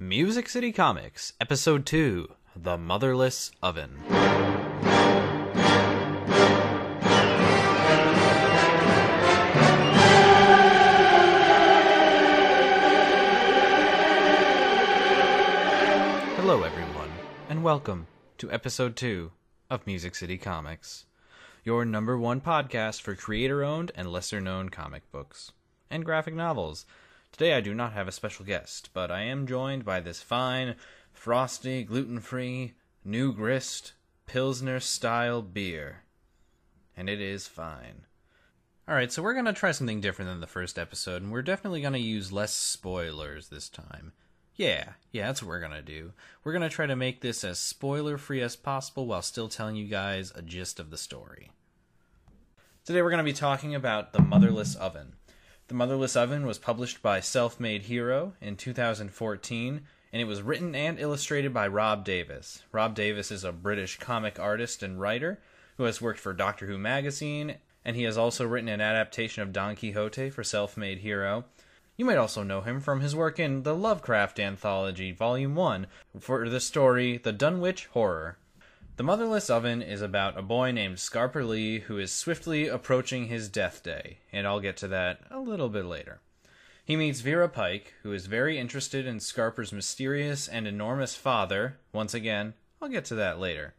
Music City Comics, Episode 2 The Motherless Oven. Hello, everyone, and welcome to Episode 2 of Music City Comics, your number one podcast for creator owned and lesser known comic books and graphic novels. Today I do not have a special guest, but I am joined by this fine, frosty, gluten free, new grist, Pilsner style beer. And it is fine. Alright, so we're going to try something different than the first episode, and we're definitely going to use less spoilers this time. Yeah, yeah, that's what we're going to do. We're going to try to make this as spoiler free as possible while still telling you guys a gist of the story. Today we're going to be talking about The Motherless Oven. The Motherless Oven was published by Self Made Hero in 2014, and it was written and illustrated by Rob Davis. Rob Davis is a British comic artist and writer who has worked for Doctor Who magazine, and he has also written an adaptation of Don Quixote for Self Made Hero. You might also know him from his work in the Lovecraft Anthology, Volume 1, for the story The Dunwich Horror. The Motherless Oven is about a boy named Scarper Lee who is swiftly approaching his death day, and I'll get to that a little bit later. He meets Vera Pike, who is very interested in Scarper's mysterious and enormous father. Once again, I'll get to that later.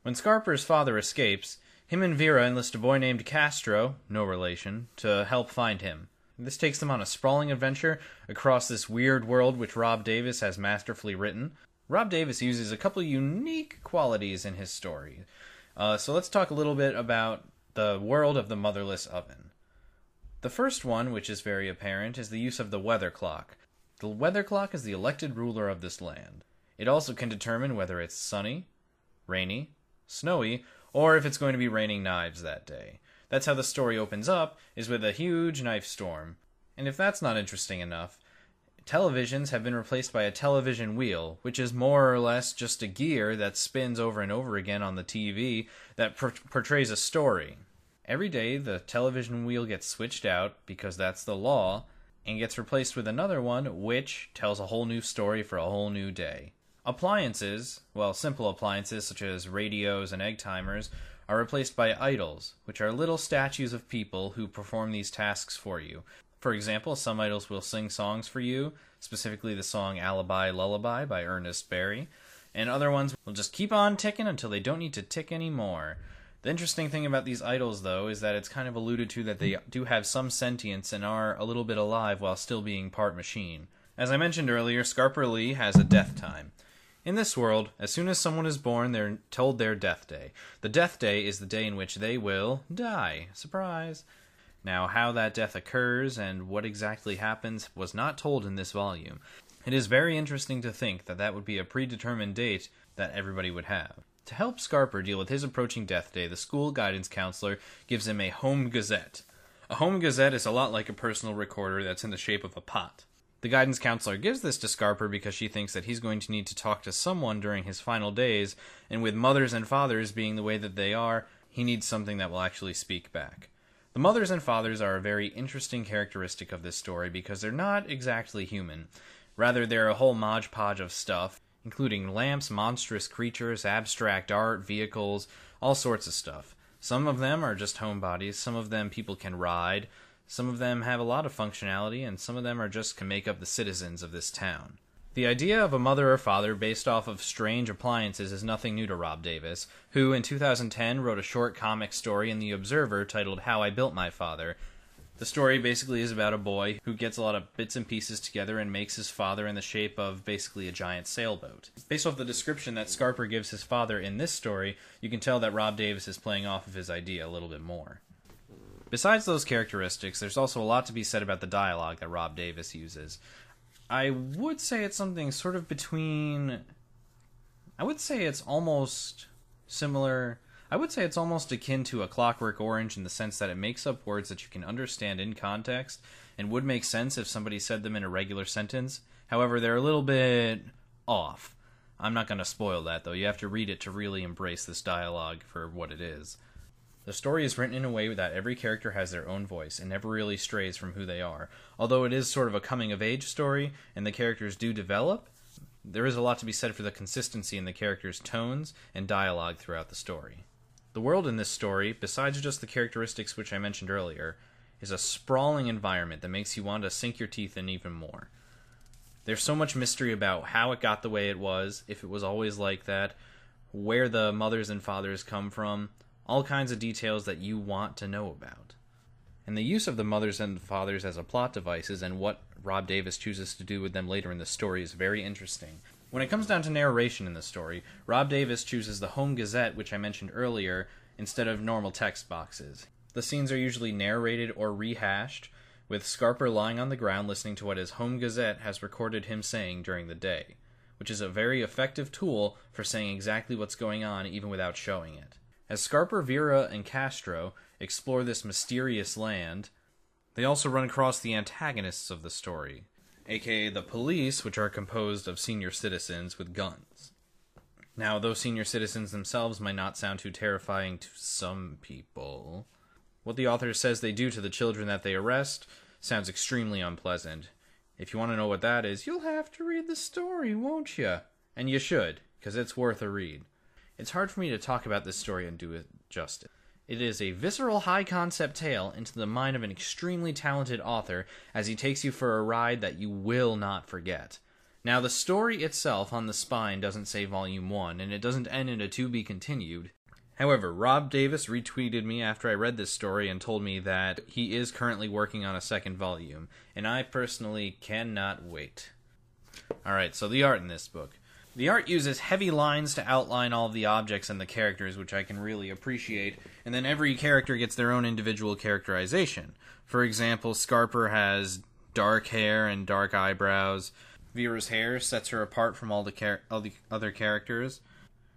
When Scarper's father escapes, him and Vera enlist a boy named Castro, no relation, to help find him. This takes them on a sprawling adventure across this weird world which Rob Davis has masterfully written. Rob Davis uses a couple unique qualities in his story. Uh, so let's talk a little bit about the world of the motherless oven. The first one, which is very apparent, is the use of the weather clock. The weather clock is the elected ruler of this land. It also can determine whether it's sunny, rainy, snowy, or if it's going to be raining knives that day. That's how the story opens up, is with a huge knife storm. And if that's not interesting enough, televisions have been replaced by a television wheel, which is more or less just a gear that spins over and over again on the TV that per- portrays a story. Every day, the television wheel gets switched out, because that's the law, and gets replaced with another one which tells a whole new story for a whole new day. Appliances, well, simple appliances such as radios and egg timers, are replaced by idols, which are little statues of people who perform these tasks for you. For example, some idols will sing songs for you, specifically the song Alibi Lullaby by Ernest Berry, and other ones will just keep on ticking until they don't need to tick anymore. The interesting thing about these idols, though, is that it's kind of alluded to that they do have some sentience and are a little bit alive while still being part machine. As I mentioned earlier, Scarper Lee has a death time. In this world, as soon as someone is born, they're told their death day. The death day is the day in which they will die. Surprise! Now, how that death occurs and what exactly happens was not told in this volume. It is very interesting to think that that would be a predetermined date that everybody would have. To help Scarper deal with his approaching death day, the school guidance counselor gives him a home gazette. A home gazette is a lot like a personal recorder that's in the shape of a pot. The guidance counselor gives this to Scarper because she thinks that he's going to need to talk to someone during his final days, and with mothers and fathers being the way that they are, he needs something that will actually speak back. The mothers and fathers are a very interesting characteristic of this story because they're not exactly human. Rather, they're a whole modge podge of stuff, including lamps, monstrous creatures, abstract art, vehicles, all sorts of stuff. Some of them are just homebodies, some of them people can ride, some of them have a lot of functionality, and some of them are just can make up the citizens of this town. The idea of a mother or father based off of strange appliances is nothing new to Rob Davis, who in 2010 wrote a short comic story in The Observer titled How I Built My Father. The story basically is about a boy who gets a lot of bits and pieces together and makes his father in the shape of basically a giant sailboat. Based off the description that Scarper gives his father in this story, you can tell that Rob Davis is playing off of his idea a little bit more. Besides those characteristics, there's also a lot to be said about the dialogue that Rob Davis uses. I would say it's something sort of between. I would say it's almost similar. I would say it's almost akin to a Clockwork Orange in the sense that it makes up words that you can understand in context and would make sense if somebody said them in a regular sentence. However, they're a little bit off. I'm not going to spoil that, though. You have to read it to really embrace this dialogue for what it is. The story is written in a way that every character has their own voice and never really strays from who they are. Although it is sort of a coming of age story and the characters do develop, there is a lot to be said for the consistency in the characters' tones and dialogue throughout the story. The world in this story, besides just the characteristics which I mentioned earlier, is a sprawling environment that makes you want to sink your teeth in even more. There's so much mystery about how it got the way it was, if it was always like that, where the mothers and fathers come from, all kinds of details that you want to know about. And the use of the mothers and fathers as a plot devices and what Rob Davis chooses to do with them later in the story is very interesting. When it comes down to narration in the story, Rob Davis chooses the Home Gazette, which I mentioned earlier, instead of normal text boxes. The scenes are usually narrated or rehashed, with Scarper lying on the ground listening to what his Home Gazette has recorded him saying during the day, which is a very effective tool for saying exactly what's going on even without showing it. As Scarper, Vera, and Castro explore this mysterious land, they also run across the antagonists of the story, aka the police, which are composed of senior citizens with guns. Now, those senior citizens themselves might not sound too terrifying to some people. What the author says they do to the children that they arrest sounds extremely unpleasant. If you want to know what that is, you'll have to read the story, won't you? And you should, because it's worth a read. It's hard for me to talk about this story and do it justice. It is a visceral, high concept tale into the mind of an extremely talented author as he takes you for a ride that you will not forget. Now, the story itself on the spine doesn't say Volume 1, and it doesn't end in a to be continued. However, Rob Davis retweeted me after I read this story and told me that he is currently working on a second volume, and I personally cannot wait. Alright, so the art in this book. The art uses heavy lines to outline all of the objects and the characters, which I can really appreciate, and then every character gets their own individual characterization. For example, Scarper has dark hair and dark eyebrows. Vera's hair sets her apart from all the, char- all the other characters.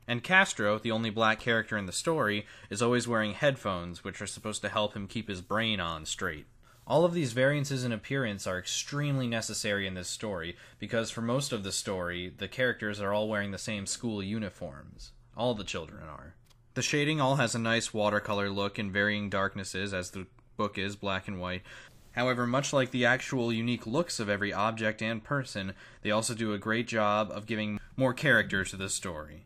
And Castro, the only black character in the story, is always wearing headphones, which are supposed to help him keep his brain on straight. All of these variances in appearance are extremely necessary in this story because for most of the story, the characters are all wearing the same school uniforms. All the children are. The shading all has a nice watercolor look in varying darknesses, as the book is black and white. However, much like the actual unique looks of every object and person, they also do a great job of giving more character to the story.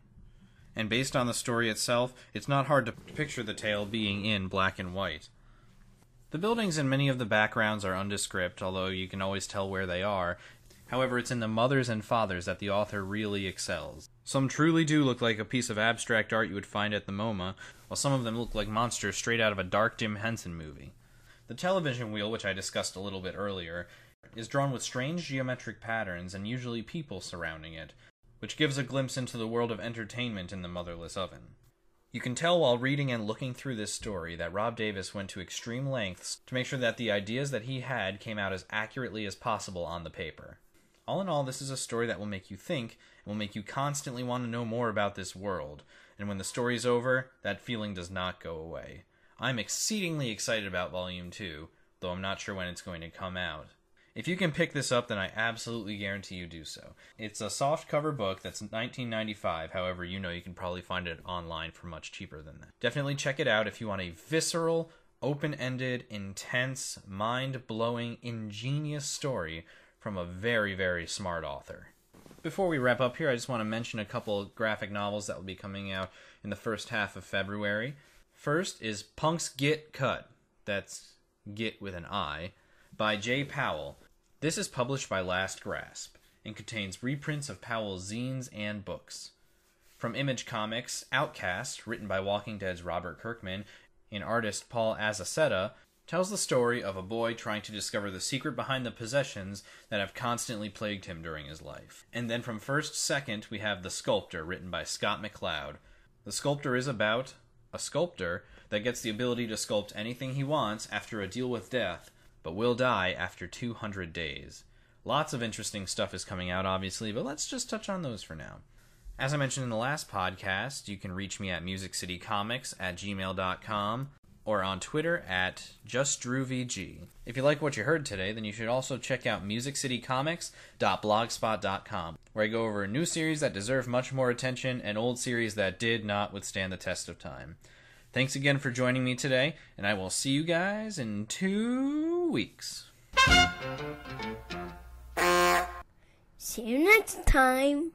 And based on the story itself, it's not hard to picture the tale being in black and white. The buildings in many of the backgrounds are undescript, although you can always tell where they are. However, it's in the mothers and fathers that the author really excels. Some truly do look like a piece of abstract art you would find at the MoMA, while some of them look like monsters straight out of a dark Jim Henson movie. The television wheel, which I discussed a little bit earlier, is drawn with strange geometric patterns and usually people surrounding it, which gives a glimpse into the world of entertainment in the motherless oven. You can tell while reading and looking through this story that Rob Davis went to extreme lengths to make sure that the ideas that he had came out as accurately as possible on the paper. All in all, this is a story that will make you think and will make you constantly want to know more about this world. And when the story's over, that feeling does not go away. I'm exceedingly excited about Volume 2, though I'm not sure when it's going to come out. If you can pick this up, then I absolutely guarantee you do so. It's a soft cover book that's 19.95. However, you know you can probably find it online for much cheaper than that. Definitely check it out if you want a visceral, open-ended, intense, mind-blowing, ingenious story from a very, very smart author. Before we wrap up here, I just want to mention a couple graphic novels that will be coming out in the first half of February. First is Punk's Git Cut. That's Git with an I by Jay Powell. This is published by Last Gasp and contains reprints of Powell's zines and books. From Image Comics, Outcast, written by Walking Dead's Robert Kirkman and artist Paul Azaceta, tells the story of a boy trying to discover the secret behind the possessions that have constantly plagued him during his life. And then from First Second, we have The Sculptor, written by Scott McCloud. The Sculptor is about a sculptor that gets the ability to sculpt anything he wants after a deal with death, but will die after 200 days. Lots of interesting stuff is coming out, obviously, but let's just touch on those for now. As I mentioned in the last podcast, you can reach me at musiccitycomics at gmail.com or on Twitter at justdrewvg. If you like what you heard today, then you should also check out musiccitycomics.blogspot.com, where I go over new series that deserve much more attention and old series that did not withstand the test of time. Thanks again for joining me today, and I will see you guys in two weeks. See you next time.